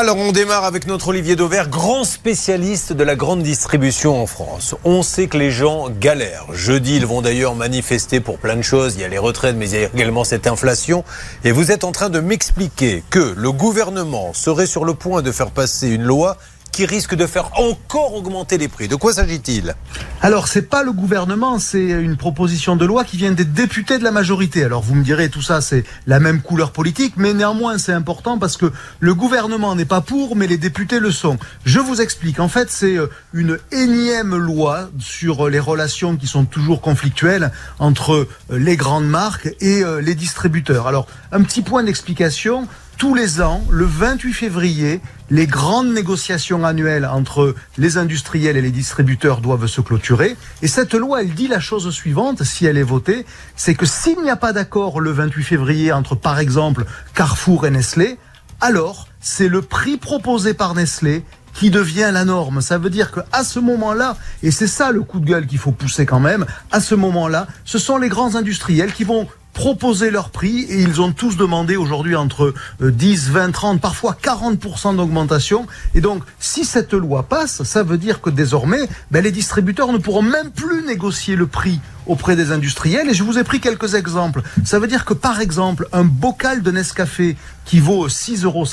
Alors on démarre avec notre Olivier Dauvert, grand spécialiste de la grande distribution en France. On sait que les gens galèrent. Jeudi, ils vont d'ailleurs manifester pour plein de choses. Il y a les retraites, mais il y a également cette inflation. Et vous êtes en train de m'expliquer que le gouvernement serait sur le point de faire passer une loi qui risque de faire encore augmenter les prix. De quoi s'agit-il? Alors, c'est pas le gouvernement, c'est une proposition de loi qui vient des députés de la majorité. Alors, vous me direz, tout ça, c'est la même couleur politique, mais néanmoins, c'est important parce que le gouvernement n'est pas pour, mais les députés le sont. Je vous explique. En fait, c'est euh, une énième loi sur les relations qui sont toujours conflictuelles entre euh, les grandes marques et euh, les distributeurs. Alors, un petit point d'explication tous les ans, le 28 février, les grandes négociations annuelles entre les industriels et les distributeurs doivent se clôturer. Et cette loi, elle dit la chose suivante, si elle est votée, c'est que s'il n'y a pas d'accord le 28 février entre, par exemple, Carrefour et Nestlé, alors c'est le prix proposé par Nestlé qui devient la norme. Ça veut dire qu'à ce moment-là, et c'est ça le coup de gueule qu'il faut pousser quand même, à ce moment-là, ce sont les grands industriels qui vont proposer leur prix et ils ont tous demandé aujourd'hui entre 10, 20, 30, parfois 40% d'augmentation. Et donc, si cette loi passe, ça veut dire que désormais, ben, les distributeurs ne pourront même plus négocier le prix auprès des industriels. Et je vous ai pris quelques exemples. Ça veut dire que, par exemple, un bocal de Nescafé qui vaut 6,50 euros,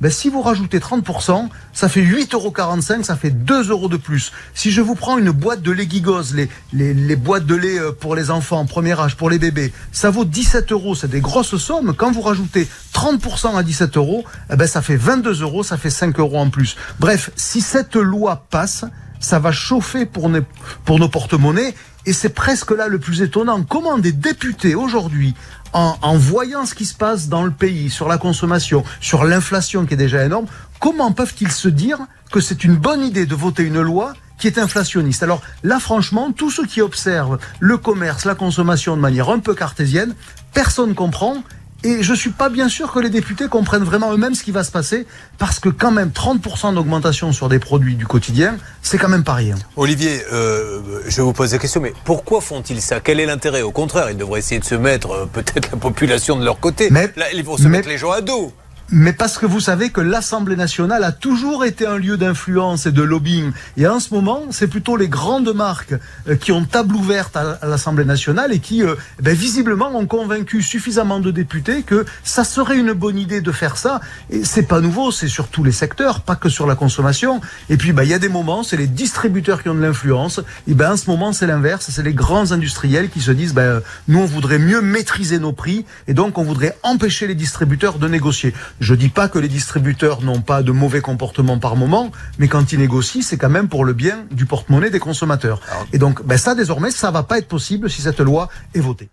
ben, si vous rajoutez 30%, ça fait 8,45 euros, ça fait 2 euros de plus. Si je vous prends une boîte de lait Gigos, les, les, les boîtes de lait euh, pour les enfants, premier âge, pour les bébés, ça vaut 17 euros, c'est des grosses sommes. Quand vous rajoutez 30% à 17 euros, eh ben, ça fait 22 euros, ça fait 5 euros en plus. Bref, si cette loi passe, ça va chauffer pour, pour nos porte-monnaies et c'est presque là le plus étonnant. Comment des députés aujourd'hui, en, voyant ce qui se passe dans le pays, sur la consommation, sur l'inflation qui est déjà énorme, comment peuvent-ils se dire que c'est une bonne idée de voter une loi qui est inflationniste? Alors là, franchement, tous ceux qui observent le commerce, la consommation de manière un peu cartésienne, personne comprend et je suis pas bien sûr que les députés comprennent vraiment eux-mêmes ce qui va se passer, parce que quand même 30% d'augmentation sur des produits du quotidien, c'est quand même pas rien. Olivier, euh, je vous pose la question, mais pourquoi font-ils ça? Quel est l'intérêt? Au contraire, ils devraient essayer de se mettre euh, peut-être la population de leur côté. Mais, Là, ils vont se mettre les gens à dos mais parce que vous savez que l'Assemblée nationale a toujours été un lieu d'influence et de lobbying. Et en ce moment, c'est plutôt les grandes marques euh, qui ont table ouverte à l'Assemblée nationale et qui, euh, ben, visiblement, ont convaincu suffisamment de députés que ça serait une bonne idée de faire ça. Et c'est pas nouveau, c'est sur tous les secteurs, pas que sur la consommation. Et puis, ben, il y a des moments, c'est les distributeurs qui ont de l'influence. Et ben, en ce moment, c'est l'inverse. C'est les grands industriels qui se disent, ben, nous, on voudrait mieux maîtriser nos prix et donc on voudrait empêcher les distributeurs de négocier. Je dis pas que les distributeurs n'ont pas de mauvais comportement par moment, mais quand ils négocient, c'est quand même pour le bien du porte-monnaie des consommateurs. Et donc, ben ça, désormais, ça va pas être possible si cette loi est votée.